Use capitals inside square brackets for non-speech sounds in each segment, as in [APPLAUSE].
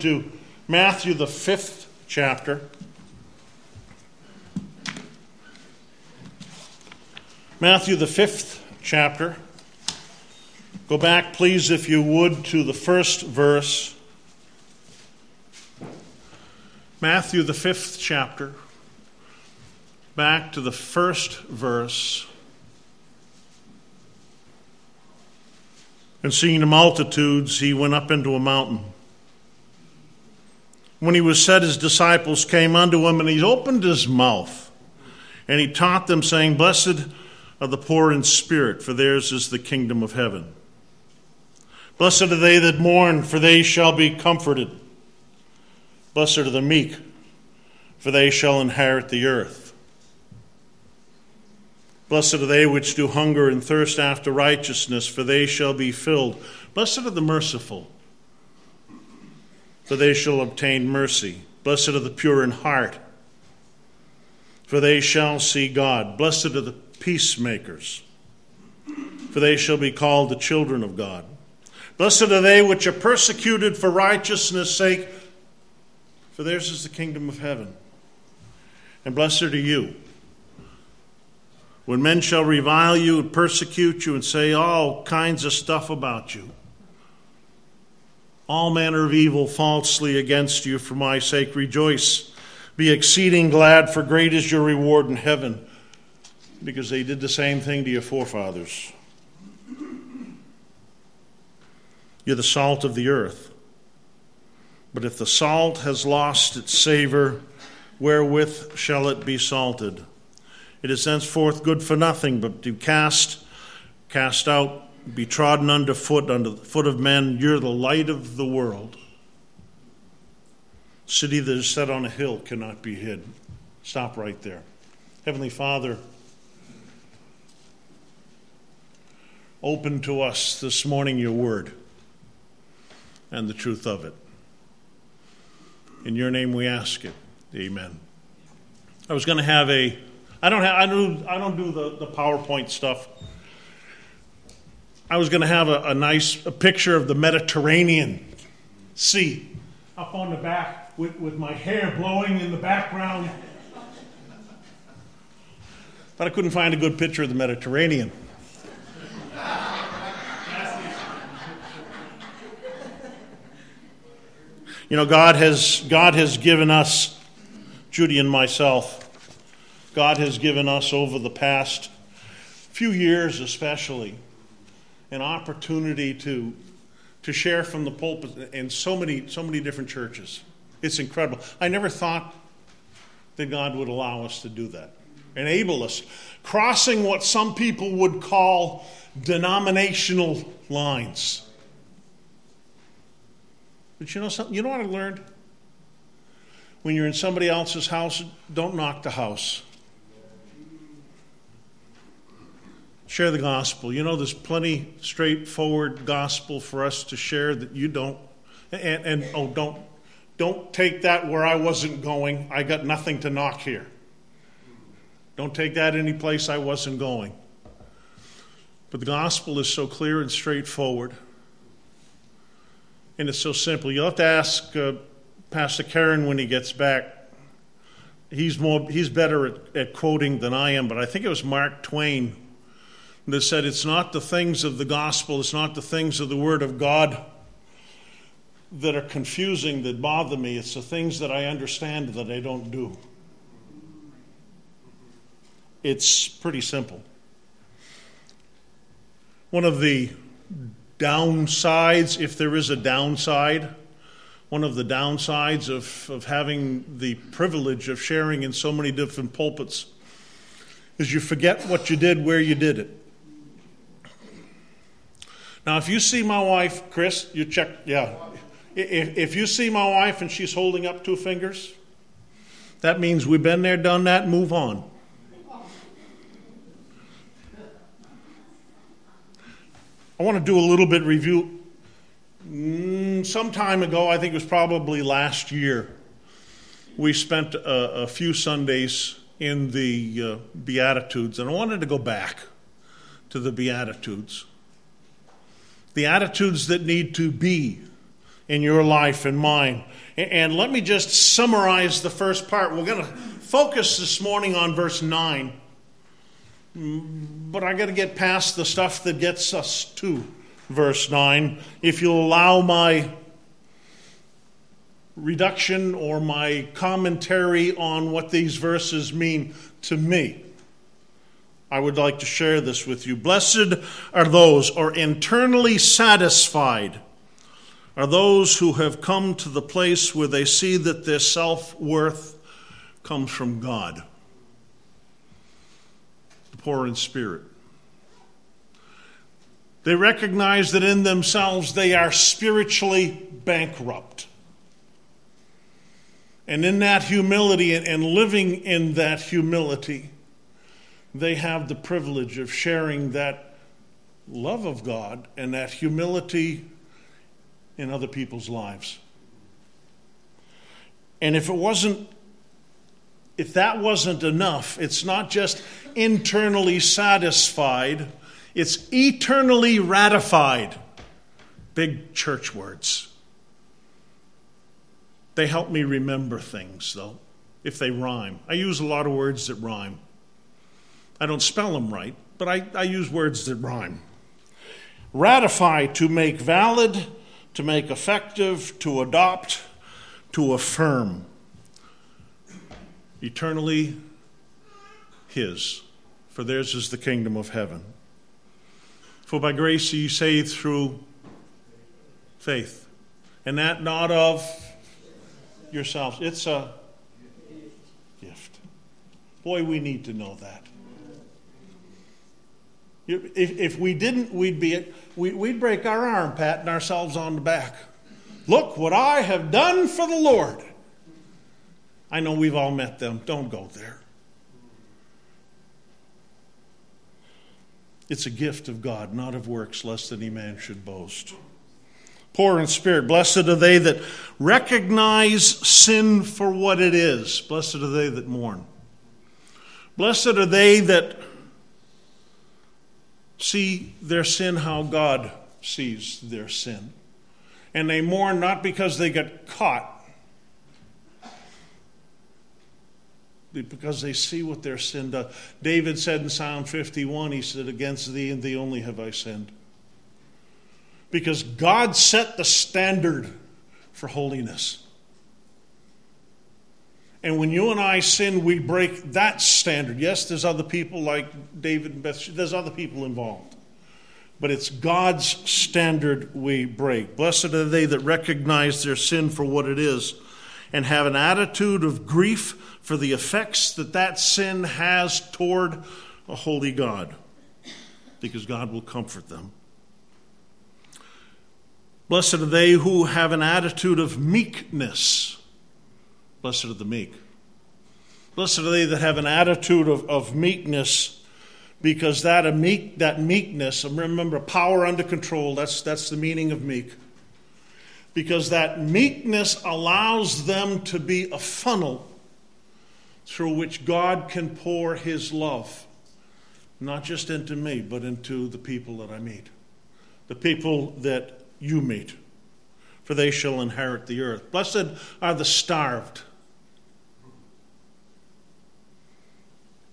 to Matthew, the fifth chapter. Matthew, the fifth chapter. Go back, please, if you would, to the first verse. Matthew, the fifth chapter. Back to the first verse. And seeing the multitudes, he went up into a mountain. When he was set, his disciples came unto him, and he opened his mouth, and he taught them, saying, Blessed are the poor in spirit, for theirs is the kingdom of heaven. Blessed are they that mourn, for they shall be comforted. Blessed are the meek, for they shall inherit the earth. Blessed are they which do hunger and thirst after righteousness, for they shall be filled. Blessed are the merciful for they shall obtain mercy. Blessed are the pure in heart, for they shall see God. Blessed are the peacemakers, for they shall be called the children of God. Blessed are they which are persecuted for righteousness' sake, for theirs is the kingdom of heaven. And blessed are you when men shall revile you and persecute you and say all kinds of stuff about you all manner of evil falsely against you for my sake. Rejoice, be exceeding glad, for great is your reward in heaven, because they did the same thing to your forefathers. You're the salt of the earth. But if the salt has lost its savor, wherewith shall it be salted? It is henceforth good for nothing but to cast, cast out be trodden underfoot under the foot of men. You're the light of the world. City that is set on a hill cannot be hid. Stop right there. Heavenly Father, open to us this morning your word and the truth of it. In your name we ask it. Amen. I was going to have a I don't have I don't I don't do the, the PowerPoint stuff. I was going to have a, a nice a picture of the Mediterranean Sea up on the back with, with my hair blowing in the background. But I couldn't find a good picture of the Mediterranean. You know, God has, God has given us, Judy and myself, God has given us over the past few years especially an opportunity to, to share from the pulpit in so many, so many different churches. It's incredible. I never thought that God would allow us to do that, enable us, crossing what some people would call denominational lines. But you know something? You know what I learned? When you're in somebody else's house, don't knock the house. Share the gospel. You know, there's plenty straightforward gospel for us to share that you don't. And, and oh, don't don't take that where I wasn't going. I got nothing to knock here. Don't take that any place I wasn't going. But the gospel is so clear and straightforward. And it's so simple. You'll have to ask uh, Pastor Karen when he gets back. He's, more, he's better at, at quoting than I am, but I think it was Mark Twain that said, It's not the things of the gospel, it's not the things of the Word of God that are confusing that bother me, it's the things that I understand that I don't do. It's pretty simple. One of the downsides, if there is a downside, one of the downsides of, of having the privilege of sharing in so many different pulpits is you forget what you did, where you did it. Now, if you see my wife, Chris, you check, yeah. If, if you see my wife and she's holding up two fingers, that means we've been there, done that, move on. I want to do a little bit review. Mm, some time ago, I think it was probably last year, we spent a, a few Sundays in the uh, Beatitudes, and I wanted to go back to the Beatitudes the attitudes that need to be in your life and mine. And let me just summarize the first part. We're going to focus this morning on verse 9. But I got to get past the stuff that gets us to verse 9. If you'll allow my reduction or my commentary on what these verses mean to me. I would like to share this with you. Blessed are those, or internally satisfied, are those who have come to the place where they see that their self worth comes from God, the poor in spirit. They recognize that in themselves they are spiritually bankrupt. And in that humility and living in that humility, they have the privilege of sharing that love of God and that humility in other people's lives. And if it wasn't, if that wasn't enough, it's not just internally satisfied, it's eternally ratified. Big church words. They help me remember things, though, if they rhyme. I use a lot of words that rhyme. I don't spell them right, but I, I use words that rhyme. Ratify, to make valid, to make effective, to adopt, to affirm. Eternally His, for theirs is the kingdom of heaven. For by grace are you saved through faith, and that not of yourselves. It's a gift. Boy, we need to know that. If, if we didn't, we'd be we'd break our arm patting ourselves on the back. Look what I have done for the Lord. I know we've all met them. Don't go there. It's a gift of God, not of works, lest any man should boast poor in spirit. Blessed are they that recognize sin for what it is. Blessed are they that mourn. Blessed are they that see their sin how God sees their sin. And they mourn not because they get caught, but because they see what their sin does. David said in Psalm 51, he said, Against thee and thee only have I sinned because God set the standard for holiness. And when you and I sin, we break that standard. Yes, there's other people like David and Beth, there's other people involved. But it's God's standard we break. Blessed are they that recognize their sin for what it is and have an attitude of grief for the effects that that sin has toward a holy God, because God will comfort them. Blessed are they who have an attitude of meekness. Blessed are the meek. Blessed are they that have an attitude of, of meekness, because that, meek, that meekness, remember, power under control, that's, that's the meaning of meek. Because that meekness allows them to be a funnel through which God can pour his love, not just into me, but into the people that I meet. The people that you meet, for they shall inherit the earth. Blessed are the starved.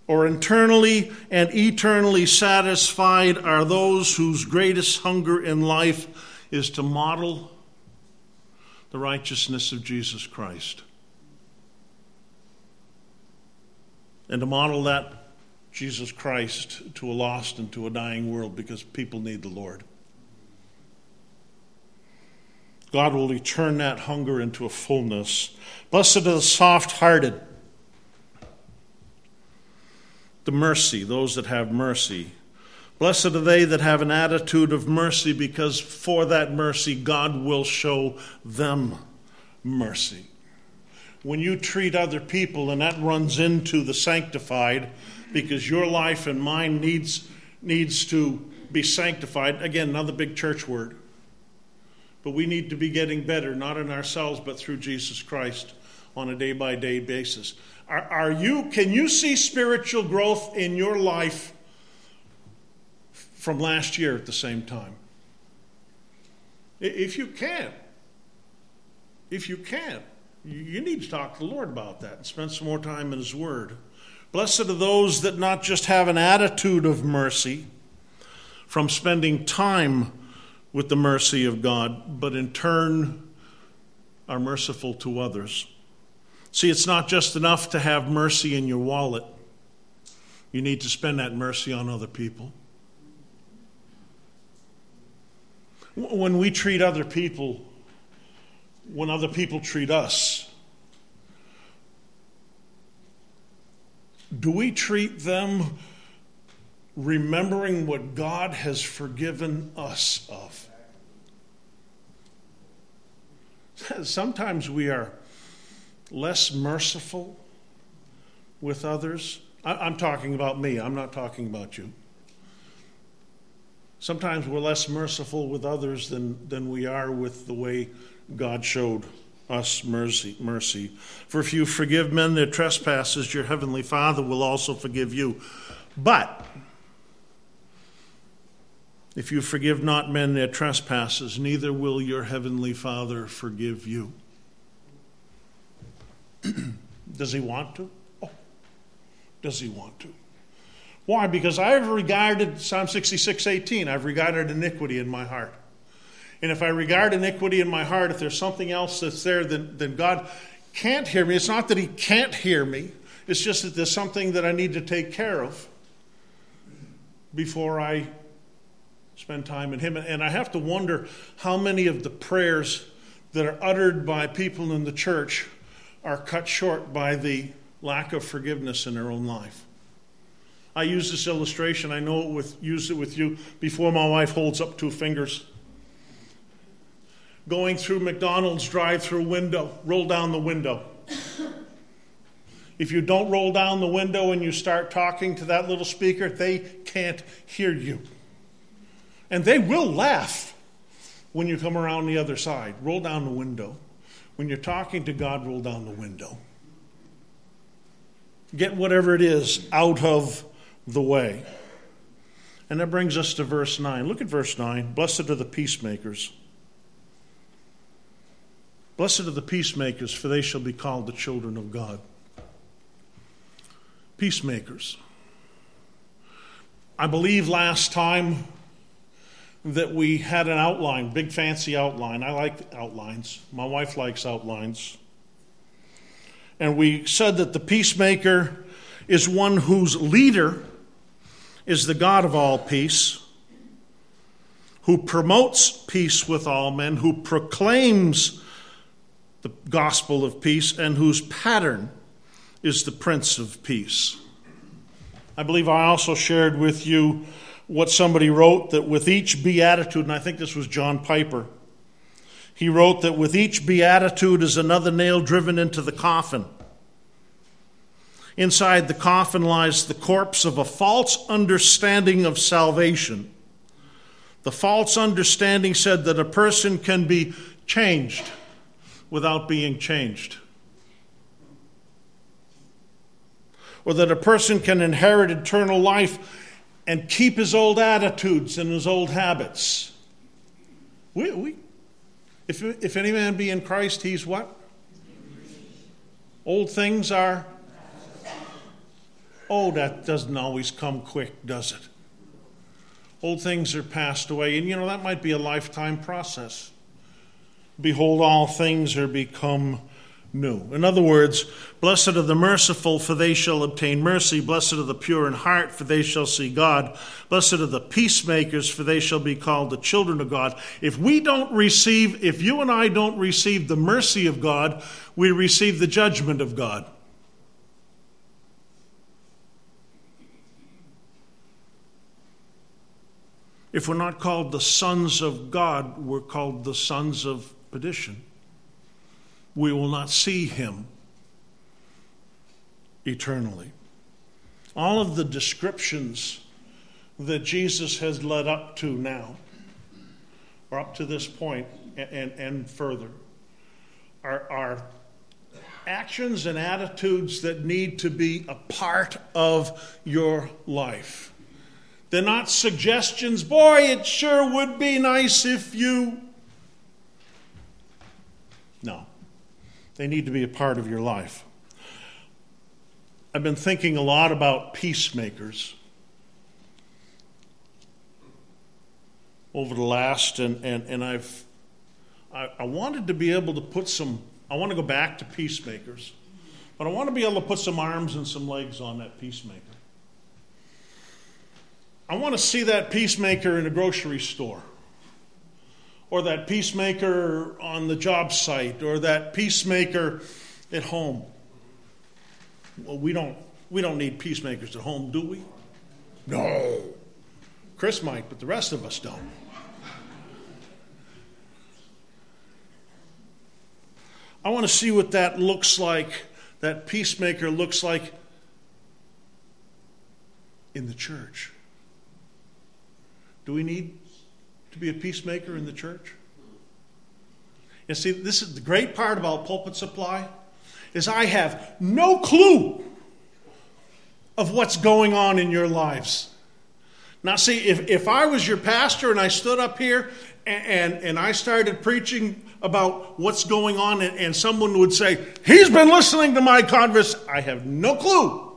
Or internally and eternally satisfied are those whose greatest hunger in life is to model the righteousness of Jesus Christ. And to model that Jesus Christ to a lost and to a dying world because people need the Lord. God will return that hunger into a fullness. Blessed are the soft hearted, the mercy, those that have mercy. Blessed are they that have an attitude of mercy, because for that mercy, God will show them mercy. When you treat other people, and that runs into the sanctified, because your life and mine needs, needs to be sanctified. Again, another big church word. But we need to be getting better, not in ourselves, but through Jesus Christ on a day by day basis. Are, are, you, can you see spiritual growth in your life from last year at the same time? If you can, if you can, you need to talk to the Lord about that and spend some more time in His Word. Blessed are those that not just have an attitude of mercy from spending time with the mercy of God, but in turn are merciful to others. See, it's not just enough to have mercy in your wallet, you need to spend that mercy on other people. When we treat other people, when other people treat us, do we treat them remembering what God has forgiven us of? [LAUGHS] Sometimes we are less merciful with others. I'm talking about me, I'm not talking about you. Sometimes we're less merciful with others than, than we are with the way God showed us mercy, mercy. For if you forgive men their trespasses, your heavenly Father will also forgive you. But if you forgive not men their trespasses, neither will your heavenly Father forgive you. [CLEARS THROAT] Does he want to? Oh, does he want to? Why? Because I've regarded Psalm 66 18, I've regarded iniquity in my heart. And if I regard iniquity in my heart, if there's something else that's there, then, then God can't hear me. It's not that He can't hear me, it's just that there's something that I need to take care of before I spend time in Him. And I have to wonder how many of the prayers that are uttered by people in the church are cut short by the lack of forgiveness in their own life. I use this illustration. I know it with used it with you before my wife holds up two fingers. Going through McDonald's drive-through window, roll down the window. If you don't roll down the window and you start talking to that little speaker, they can't hear you. And they will laugh when you come around the other side. Roll down the window. When you're talking to God, roll down the window. Get whatever it is out of the way. And that brings us to verse 9. Look at verse 9. Blessed are the peacemakers. Blessed are the peacemakers, for they shall be called the children of God. Peacemakers. I believe last time that we had an outline, big fancy outline. I like outlines. My wife likes outlines. And we said that the peacemaker is one whose leader is the God of all peace, who promotes peace with all men, who proclaims the gospel of peace, and whose pattern is the Prince of Peace. I believe I also shared with you what somebody wrote that with each beatitude, and I think this was John Piper, he wrote that with each beatitude is another nail driven into the coffin. Inside the coffin lies the corpse of a false understanding of salvation. The false understanding said that a person can be changed without being changed. Or that a person can inherit eternal life and keep his old attitudes and his old habits. We, we, if, if any man be in Christ, he's what? Old things are. Oh, that doesn't always come quick, does it? Old things are passed away, and you know, that might be a lifetime process. Behold, all things are become new. In other words, blessed are the merciful, for they shall obtain mercy. Blessed are the pure in heart, for they shall see God. Blessed are the peacemakers, for they shall be called the children of God. If we don't receive, if you and I don't receive the mercy of God, we receive the judgment of God. If we're not called the sons of God, we're called the sons of perdition we will not see him eternally. All of the descriptions that Jesus has led up to now, or up to this point and, and, further, are, are actions and attitudes that need to be a part of your life. They're not suggestions, boy, it sure would be nice if you. No. They need to be a part of your life. I've been thinking a lot about peacemakers over the last, and, and, and I've I, I wanted to be able to put some, I want to go back to peacemakers, but I want to be able to put some arms and some legs on that peacemaker. I want to see that peacemaker in a grocery store, or that peacemaker on the job site, or that peacemaker at home. Well, we don't, we don't need peacemakers at home, do we? No. Chris might, but the rest of us don't. I want to see what that looks like, that peacemaker looks like in the church. Do we need to be a peacemaker in the church? And see, this is the great part about pulpit supply is I have no clue of what's going on in your lives. Now, see, if, if I was your pastor and I stood up here and, and, and I started preaching about what's going on, and, and someone would say, He's been listening to my converse. I have no clue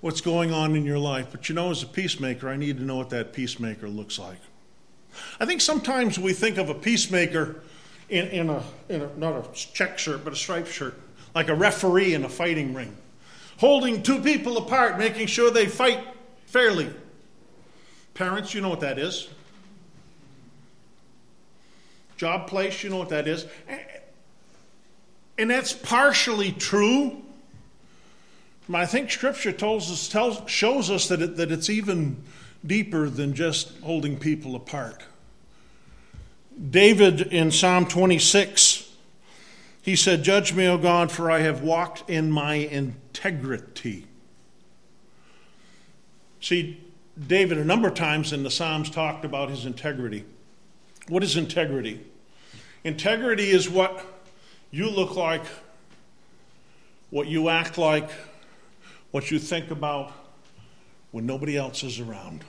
what's going on in your life. But you know, as a peacemaker, I need to know what that peacemaker looks like. I think sometimes we think of a peacemaker in, in, a, in a, not a check shirt, but a striped shirt, like a referee in a fighting ring, holding two people apart, making sure they fight fairly. Parents, you know what that is job place, you know what that is. And that's partially true. I think Scripture tells us, tells, shows us that, it, that it's even deeper than just holding people apart. David in Psalm 26, he said, Judge me, O God, for I have walked in my integrity. See, David, a number of times in the Psalms, talked about his integrity. What is integrity? Integrity is what you look like, what you act like, what you think about when nobody else is around.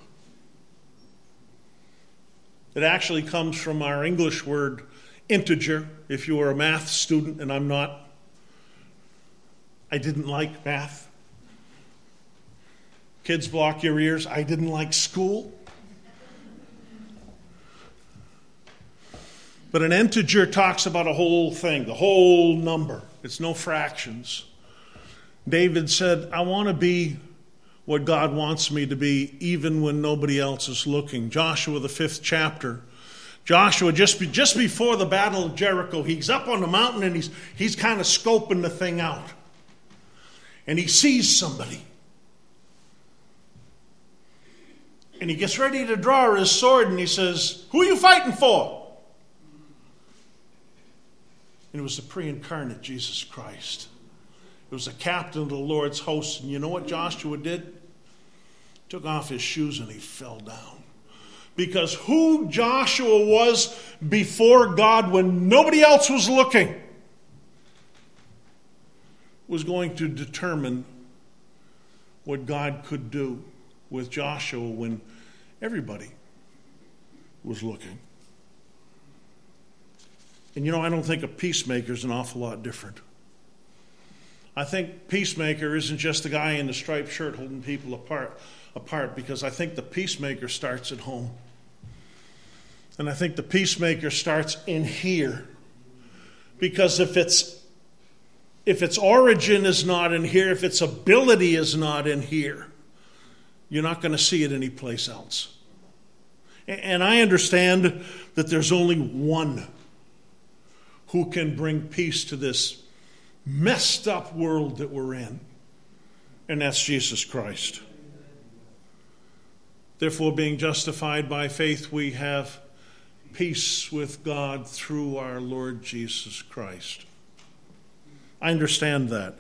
It actually comes from our English word integer. If you were a math student, and I'm not, I didn't like math. Kids block your ears. I didn't like school. But an integer talks about a whole thing, the whole number. It's no fractions. David said, I want to be what God wants me to be, even when nobody else is looking. Joshua, the fifth chapter. Joshua, just, be, just before the Battle of Jericho, he's up on the mountain and he's, he's kind of scoping the thing out. And he sees somebody. And he gets ready to draw his sword and he says, Who are you fighting for? And it was the pre incarnate Jesus Christ. It was the captain of the Lord's host. And you know what Joshua did? Took off his shoes and he fell down. Because who Joshua was before God when nobody else was looking was going to determine what God could do with Joshua when everybody was looking. And you know, I don't think a peacemaker is an awful lot different. I think peacemaker isn't just the guy in the striped shirt holding people apart, apart because I think the peacemaker starts at home. And I think the peacemaker starts in here. Because if its if its origin is not in here, if its ability is not in here, you're not going to see it anyplace else. And I understand that there's only one who can bring peace to this messed up world that we're in, and that's Jesus Christ. Therefore, being justified by faith, we have peace with God through our Lord Jesus Christ. I understand that.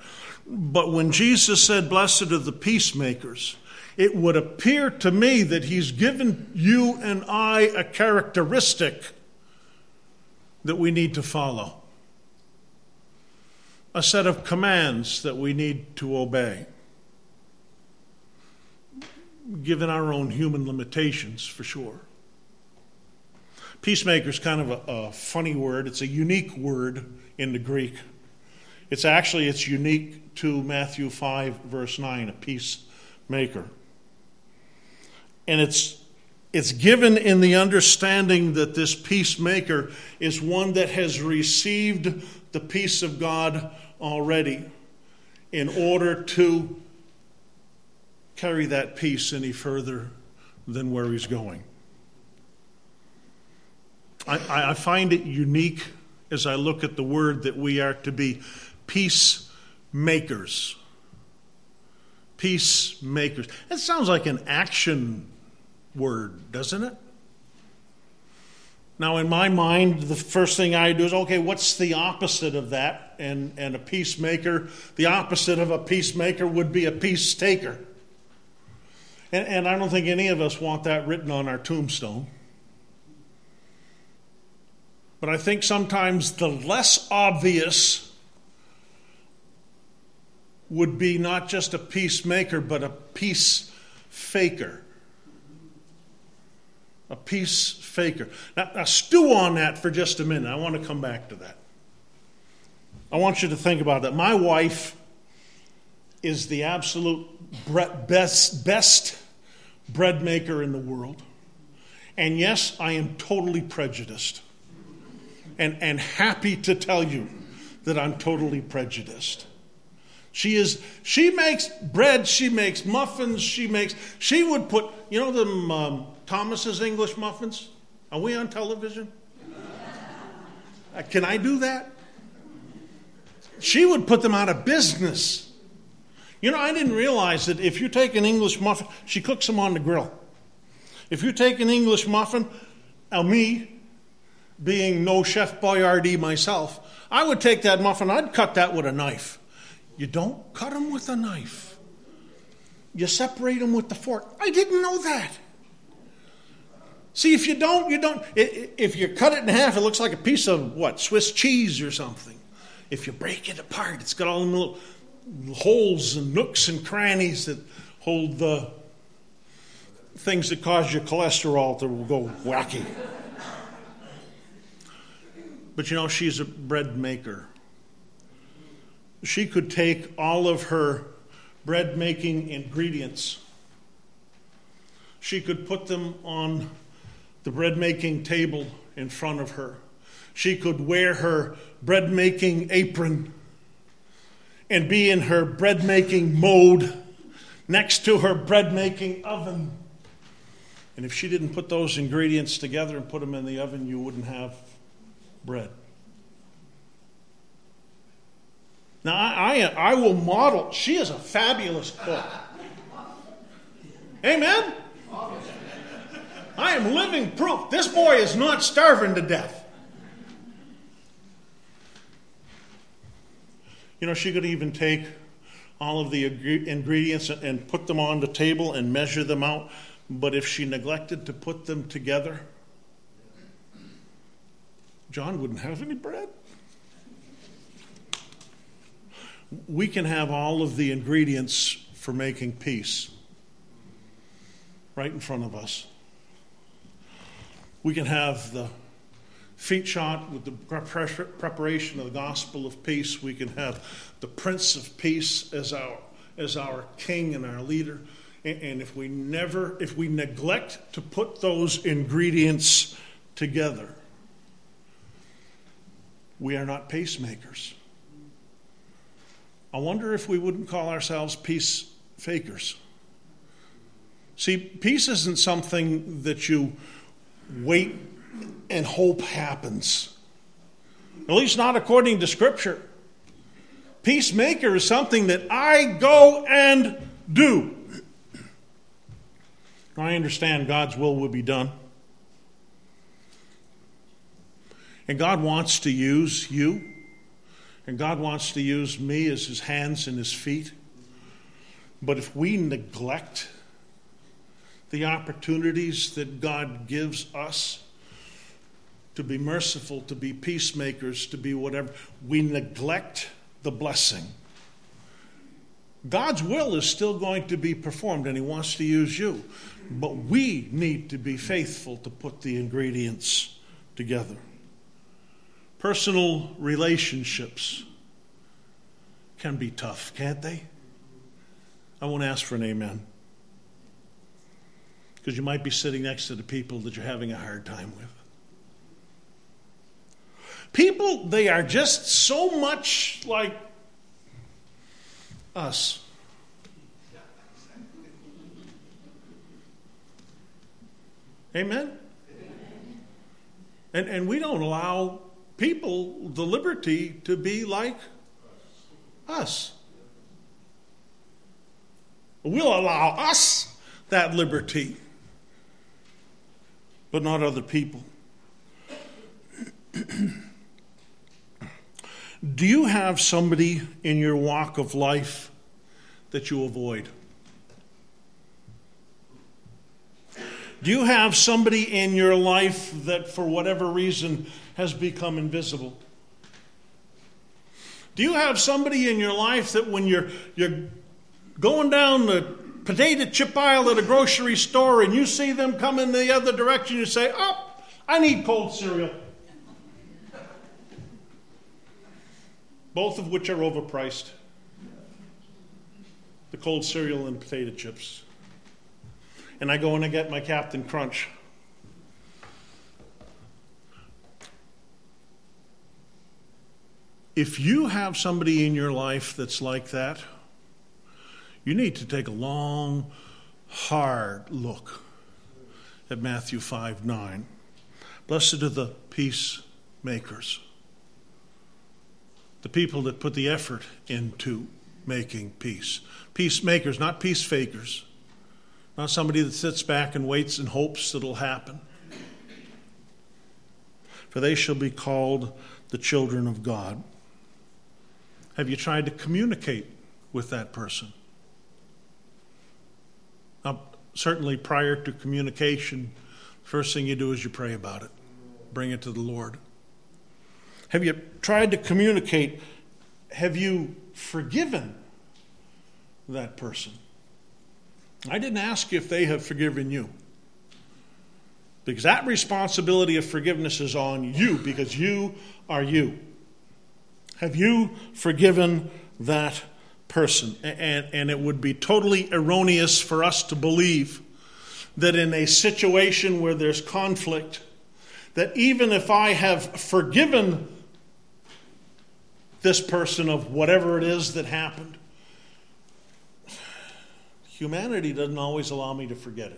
But when Jesus said, Blessed are the peacemakers, it would appear to me that he's given you and I a characteristic that we need to follow, a set of commands that we need to obey, given our own human limitations, for sure. Peacemaker is kind of a, a funny word, it's a unique word in the Greek. It's actually it's unique to Matthew 5 verse 9, a peacemaker. And it's it's given in the understanding that this peacemaker is one that has received the peace of God already in order to carry that peace any further than where he's going. I, I find it unique as I look at the word that we are to be peacemakers. Peacemakers. It sounds like an action word, doesn't it? Now, in my mind, the first thing I do is okay, what's the opposite of that? And, and a peacemaker, the opposite of a peacemaker would be a peace taker. And, and I don't think any of us want that written on our tombstone. But I think sometimes the less obvious would be not just a peacemaker, but a peace faker. A peace faker. Now, now, stew on that for just a minute. I want to come back to that. I want you to think about that. My wife is the absolute best, best bread maker in the world. And yes, I am totally prejudiced. And, and happy to tell you that I'm totally prejudiced. She is she makes bread, she makes muffins, she makes she would put you know them um, Thomas's English muffins? Are we on television? Uh, can I do that? She would put them out of business. You know, I didn't realize that if you take an English muffin, she cooks them on the grill. If you take an English muffin, now me, being no chef boyardee myself, I would take that muffin, I'd cut that with a knife. You don't cut them with a knife. You separate them with the fork. I didn't know that. See, if you don't, you don't. If you cut it in half, it looks like a piece of what? Swiss cheese or something. If you break it apart, it's got all the little holes and nooks and crannies that hold the things that cause your cholesterol to go wacky. But you know, she's a bread maker. She could take all of her bread making ingredients, she could put them on the bread making table in front of her. She could wear her bread making apron and be in her bread making mode next to her bread making oven. And if she didn't put those ingredients together and put them in the oven, you wouldn't have bread. Now, I, I, I will model. She is a fabulous cook. Amen? I am living proof. This boy is not starving to death. You know, she could even take all of the ingredients and put them on the table and measure them out. But if she neglected to put them together, John wouldn't have any bread. We can have all of the ingredients for making peace right in front of us we can have the feet shot with the preparation of the gospel of peace. We can have the Prince of Peace as our as our king and our leader. And if we never, if we neglect to put those ingredients together, we are not pacemakers. I wonder if we wouldn't call ourselves peace fakers. See, peace isn't something that you wait and hope happens. At least not according to Scripture. Peacemaker is something that I go and do. I understand God's will will be done. And God wants to use you, and God wants to use me as his hands and his feet. But if we neglect the opportunities that God gives us to be merciful, to be peacemakers, to be whatever, we neglect the blessing. God's will is still going to be performed and He wants to use you. But we need to be faithful to put the ingredients together. Personal relationships can be tough, can't they? I won't ask for an amen. Because you might be sitting next to the people that you're having a hard time with. People, they are just so much like us. Amen? And, and we don't allow people the liberty to be like us. We'll allow us that liberty, but not other people. [CLEARS THROAT] Do you have somebody in your walk of life that you avoid? Do you have somebody in your life that, for whatever reason, has become invisible? Do you have somebody in your life that when you're, you're going down the potato chip aisle at a grocery store and you see them coming the other direction, you say, Oh, I need cold cereal? Both of which are overpriced the cold cereal and potato chips and I go and I get my Captain Crunch. If you have somebody in your life that's like that, you need to take a long, hard look at Matthew 5 9. Blessed are the peacemakers, the people that put the effort into making peace. Peacemakers, not peace fakers. Not somebody that sits back and waits and hopes it'll happen. For they shall be called the children of God. Have you tried to communicate with that person? Certainly prior to communication, first thing you do is you pray about it, bring it to the Lord. Have you tried to communicate? Have you forgiven that person? I didn't ask if they have forgiven you. Because that responsibility of forgiveness is on you, because you are you. Have you forgiven that person? And, and it would be totally erroneous for us to believe that in a situation where there's conflict, that even if I have forgiven this person of whatever it is that happened, Humanity doesn't always allow me to forget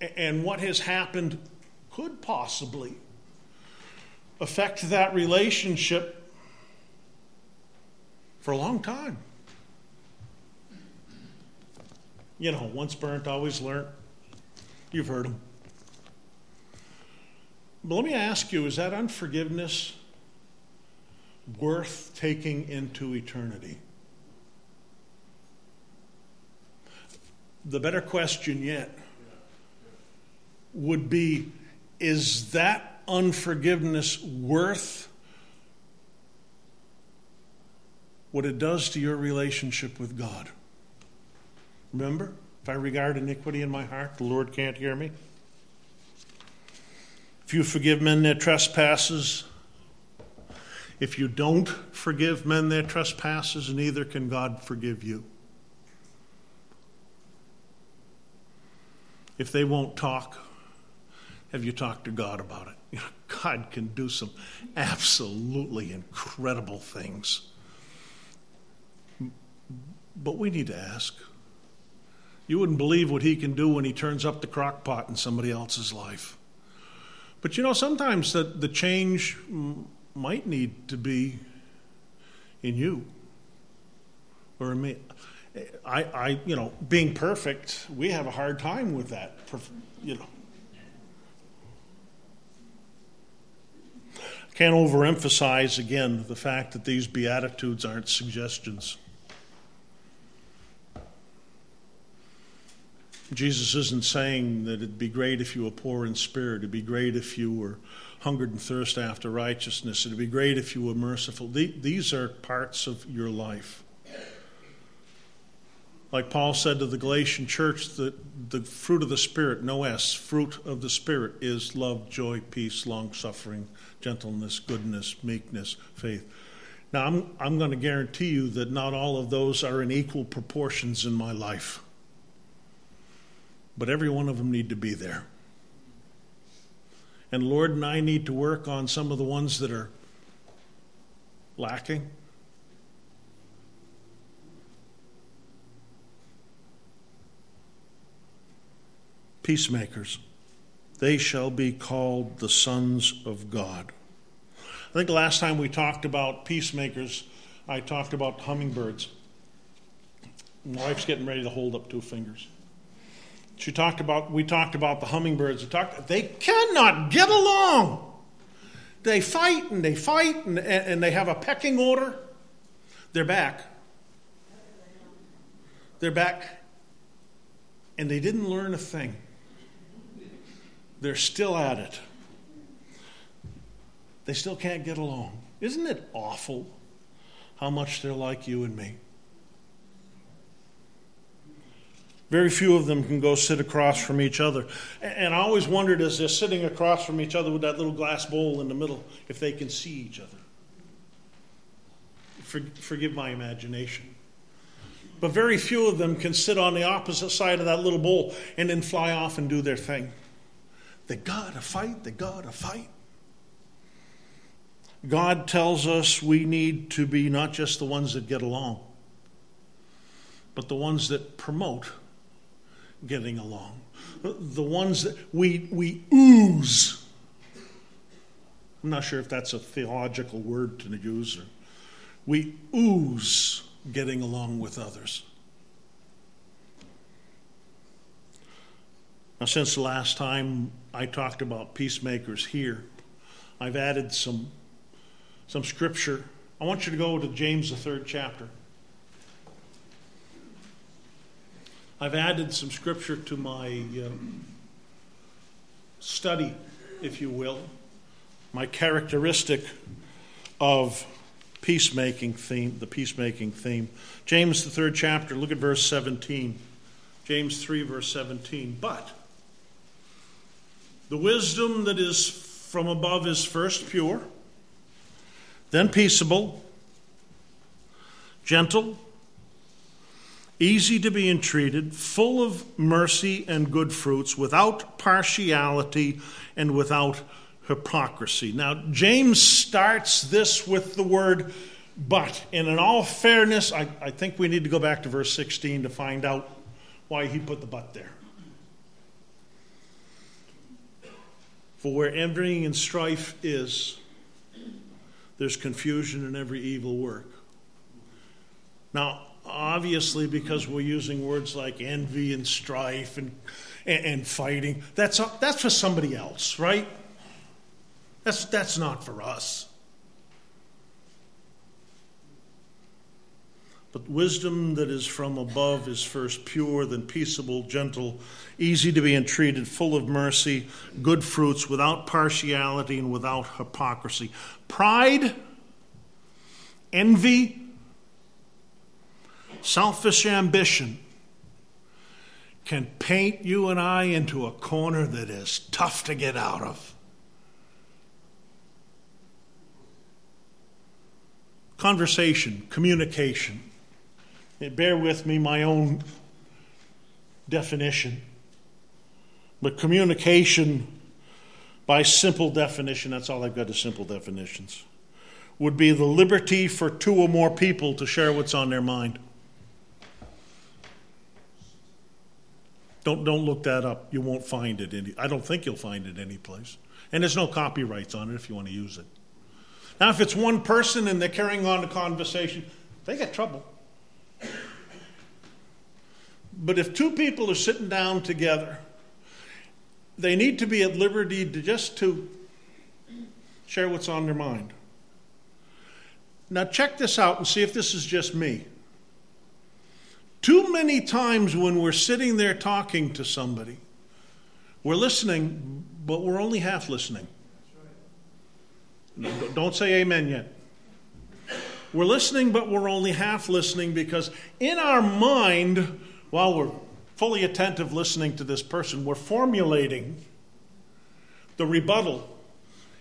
it. And what has happened could possibly affect that relationship for a long time. You know, once burnt, always learnt. You've heard them. But let me ask you is that unforgiveness worth taking into eternity? the better question yet would be is that unforgiveness worth what it does to your relationship with God? Remember, if I regard iniquity in my heart, the Lord can't hear me. If you forgive men their trespasses, if you don't forgive men their trespasses, neither can God forgive you. If they won't talk, have you talked to God about it? [LAUGHS] God can do some absolutely incredible things. But we need to ask. You wouldn't believe what he can do when he turns up the crock pot in somebody else's life. But you know, sometimes the, the change might need to be in you or in me. I, I, you know, being perfect, we have a hard time with that, you know. I can't overemphasize again the fact that these Beatitudes aren't suggestions. Jesus isn't saying that it'd be great if you were poor in spirit, it'd be great if you were hungered and thirst after righteousness, it'd be great if you were merciful. These are parts of your life. Like Paul said to the Galatian church, the, the fruit of the Spirit, no S, fruit of the Spirit is love, joy, peace, long suffering, gentleness, goodness, meekness, faith. Now, I'm, I'm going to guarantee you that not all of those are in equal proportions in my life. But every one of them need to be there. And Lord and I need to work on some of the ones that are lacking. Peacemakers, they shall be called the sons of God. I think last time we talked about peacemakers, I talked about hummingbirds. My wife's getting ready to hold up two fingers. She talked about, we talked about the hummingbirds. We talked, they cannot get along. They fight and they fight and, and they have a pecking order. They're back. They're back. And they didn't learn a thing. They're still at it. They still can't get along. Isn't it awful how much they're like you and me? Very few of them can go sit across from each other. And I always wondered as they're sitting across from each other with that little glass bowl in the middle, if they can see each other. For, forgive my imagination. But very few of them can sit on the opposite side of that little bowl and then fly off and do their thing. They gotta fight, they gotta fight. God tells us we need to be not just the ones that get along, but the ones that promote getting along. The ones that we, we ooze. I'm not sure if that's a theological word to use. Or we ooze getting along with others. Now, since the last time I talked about peacemakers here, I've added some some scripture. I want you to go to James, the third chapter. I've added some scripture to my uh, study, if you will, my characteristic of peacemaking theme, the peacemaking theme. James, the third chapter, look at verse 17. James 3, verse 17. But the wisdom that is from above is first pure then peaceable, gentle, easy to be entreated, full of mercy and good fruits, without partiality and without hypocrisy. Now, James starts this with the word but. And in all fairness, I, I think we need to go back to verse 16 to find out why he put the but there. For where envying and strife is, there's confusion in every evil work. Now, obviously, because we're using words like envy and strife and, and, and fighting, that's, that's for somebody else, right? That's, that's not for us. But wisdom that is from above is first pure, then peaceable, gentle, easy to be entreated, full of mercy, good fruits, without partiality and without hypocrisy. Pride, envy, selfish ambition can paint you and I into a corner that is tough to get out of. Conversation, communication. Bear with me my own definition. But communication, by simple definition, that's all I've got is simple definitions, would be the liberty for two or more people to share what's on their mind. Don't, don't look that up. You won't find it any. I don't think you'll find it any place. And there's no copyrights on it if you want to use it. Now, if it's one person and they're carrying on a conversation, they get trouble. But if two people are sitting down together, they need to be at liberty to just to share what's on their mind. Now check this out and see if this is just me. Too many times when we're sitting there talking to somebody, we're listening, but we're only half listening. Don't say amen yet. We're listening, but we're only half listening because in our mind, while we're fully attentive listening to this person, we're formulating the rebuttal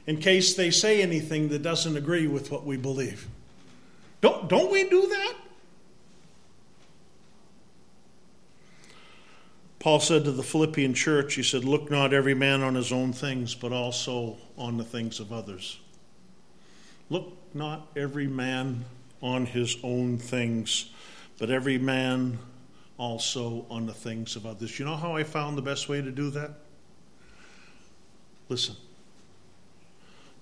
in case they say anything that doesn't agree with what we believe. Don't, don't we do that? Paul said to the Philippian church, he said, Look not every man on his own things, but also on the things of others. Look not every man on his own things, but every man also on the things of others. You know how I found the best way to do that? Listen.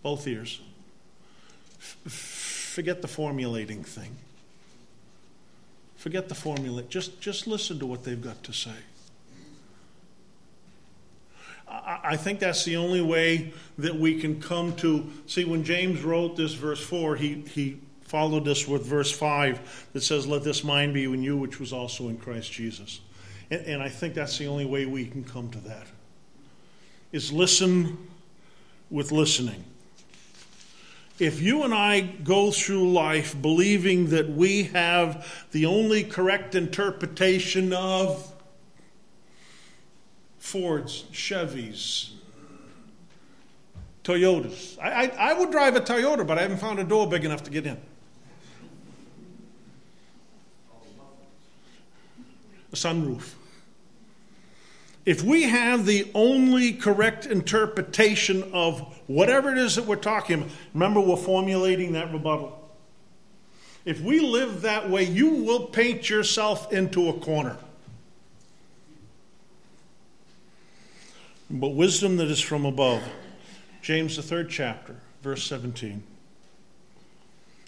Both ears. F- forget the formulating thing. Forget the formula. Just, just listen to what they've got to say. I think that's the only way that we can come to see when James wrote this verse 4, he, he followed this with verse 5 that says, Let this mind be in you, which was also in Christ Jesus. And, and I think that's the only way we can come to that. Is listen with listening. If you and I go through life believing that we have the only correct interpretation of Fords, Chevys, Toyotas. I, I, I, would drive a Toyota, but I haven't found a door big enough to get in. A sunroof. If we have the only correct interpretation of whatever it is that we're talking about, remember we're formulating that rebuttal. If we live that way, you will paint yourself into a corner. But wisdom that is from above. James, the third chapter, verse 17.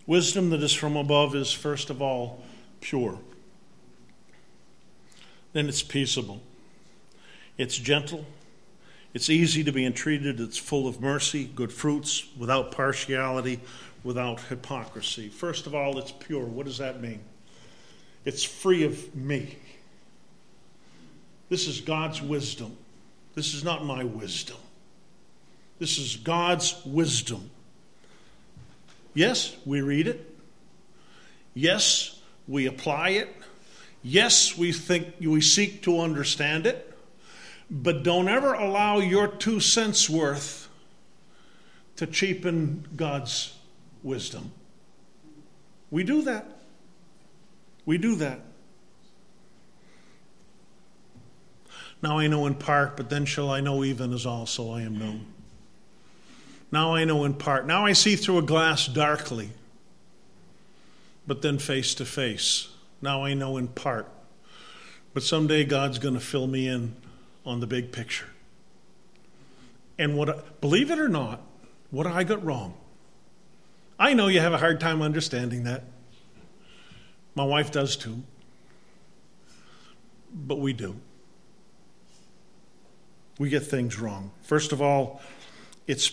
Wisdom that is from above is, first of all, pure. Then it's peaceable. It's gentle. It's easy to be entreated. It's full of mercy, good fruits, without partiality, without hypocrisy. First of all, it's pure. What does that mean? It's free of me. This is God's wisdom. This is not my wisdom. This is God's wisdom. Yes, we read it. Yes, we apply it. Yes, we think we seek to understand it. But don't ever allow your two cents worth to cheapen God's wisdom. We do that. We do that. Now I know in part, but then shall I know even as also I am known. Now I know in part. Now I see through a glass darkly, but then face to face. Now I know in part. But someday God's going to fill me in on the big picture. And what, believe it or not, what I got wrong. I know you have a hard time understanding that. My wife does too. But we do we get things wrong. First of all, it's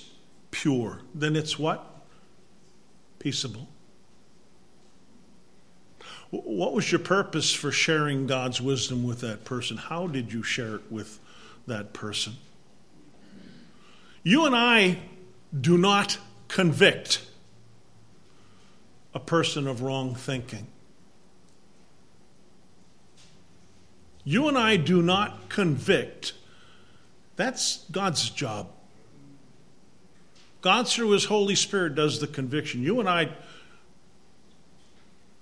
pure. Then it's what? Peaceable. What was your purpose for sharing God's wisdom with that person? How did you share it with that person? You and I do not convict a person of wrong thinking. You and I do not convict that's God's job. God, through His Holy Spirit, does the conviction. You and I,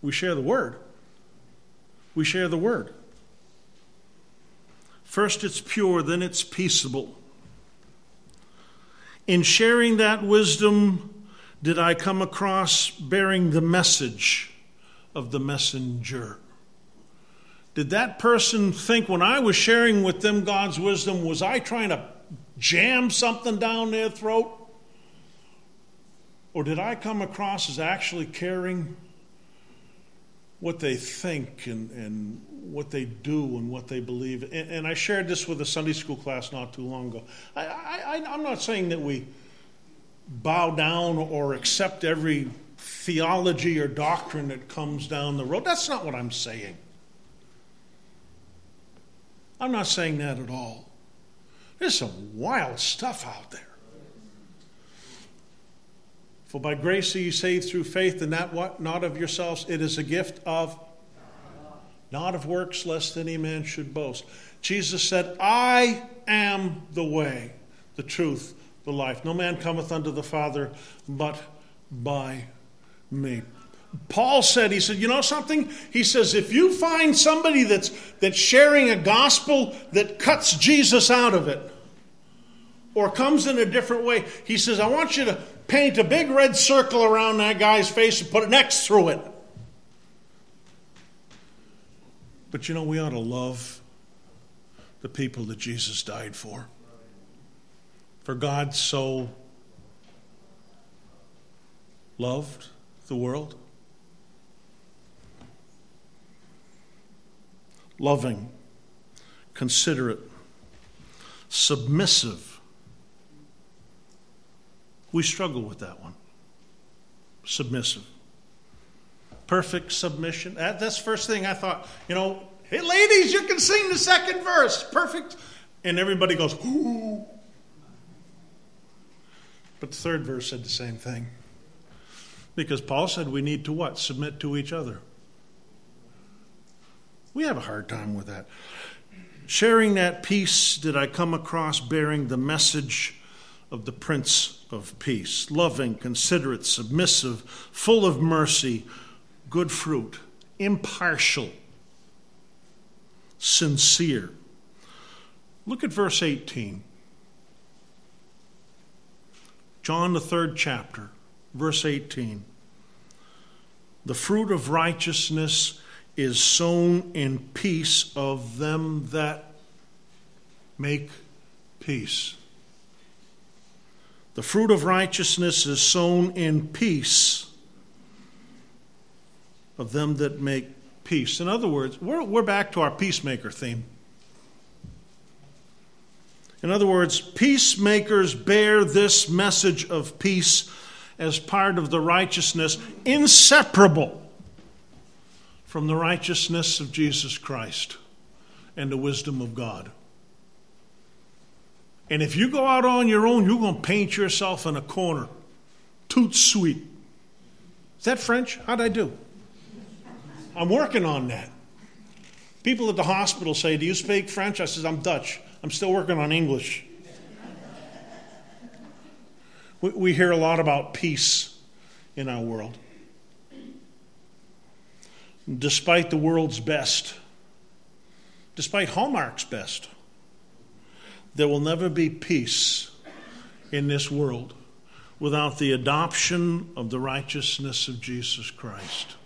we share the Word. We share the Word. First, it's pure, then, it's peaceable. In sharing that wisdom, did I come across bearing the message of the messenger? Did that person think when I was sharing with them God's wisdom, was I trying to jam something down their throat? Or did I come across as actually caring what they think and, and what they do and what they believe? And, and I shared this with a Sunday school class not too long ago. I, I, I'm not saying that we bow down or accept every theology or doctrine that comes down the road. That's not what I'm saying. I'm not saying that at all. There's some wild stuff out there. For by grace are you saved through faith, and that what? Not of yourselves. It is a gift of not of works, lest any man should boast. Jesus said, I am the way, the truth, the life. No man cometh unto the Father but by me. Paul said, he said, you know something? He says, if you find somebody that's, that's sharing a gospel that cuts Jesus out of it or comes in a different way, he says, I want you to paint a big red circle around that guy's face and put an X through it. But you know, we ought to love the people that Jesus died for. For God so loved the world. Loving, considerate, submissive. We struggle with that one. Submissive. Perfect submission. That, that's the first thing I thought. You know, hey, ladies, you can sing the second verse. Perfect. And everybody goes, ooh. But the third verse said the same thing. Because Paul said we need to what? Submit to each other. We have a hard time with that. Sharing that peace did I come across bearing the message of the Prince of Peace loving, considerate, submissive, full of mercy, good fruit, impartial, sincere. Look at verse 18. John, the third chapter, verse 18. The fruit of righteousness is sown in peace of them that make peace. The fruit of righteousness is sown in peace of them that make peace. In other words, we're, we're back to our peacemaker theme. In other words, peacemakers bear this message of peace as part of the righteousness inseparable from the righteousness of Jesus Christ and the wisdom of God. And if you go out on your own, you're going to paint yourself in a corner. Tout sweet. Is that French? How'd I do? I'm working on that. People at the hospital say, Do you speak French? I says, I'm Dutch. I'm still working on English. we, we hear a lot about peace in our world despite the world's best, despite Hallmark's best, there will never be peace in this world without the adoption of the righteousness of Jesus Christ.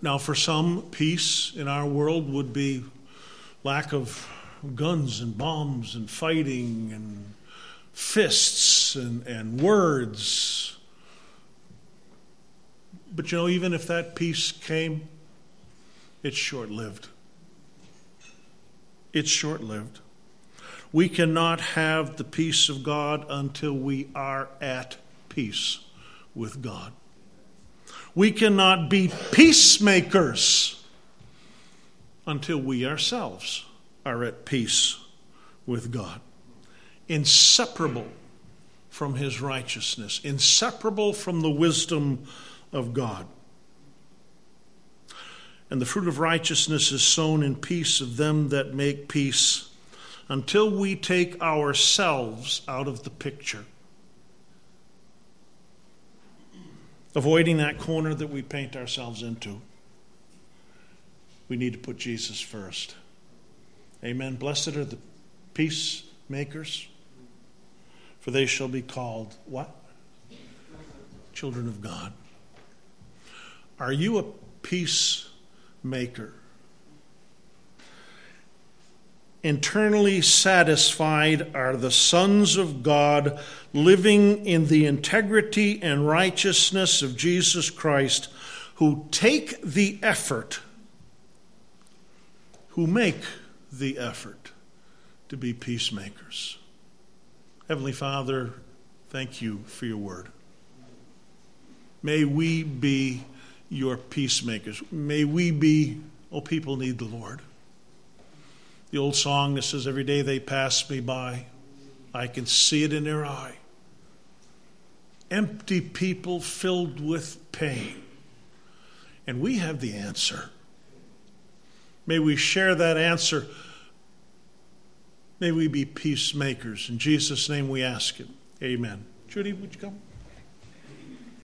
Now, for some, peace in our world would be lack of guns and bombs and fighting and fists and, and words but you know, even if that peace came, it's short lived. It's short lived. We cannot have the peace of God until we are at peace with God. We cannot be peacemakers until we ourselves are at peace with God. Inseparable from his righteousness, inseparable from the wisdom of God. And the fruit of righteousness is sown in peace of them that make peace until we take ourselves out of the picture. Avoiding that corner that we paint ourselves into. We need to put Jesus first. Amen. Blessed are the peacemakers, for they shall be called what? Children of God. Are you a peacemaker? Internally satisfied are the sons of God living in the integrity and righteousness of Jesus Christ who take the effort, who make the effort to be peacemakers. Heavenly Father, thank you for your word. May we be your peacemakers. May we be, oh, people need the Lord. The old song that says, Every day they pass me by, I can see it in their eye. Empty people filled with pain. And we have the answer. May we share that answer. May we be peacemakers. In Jesus' name we ask it. Amen. Judy, would you come?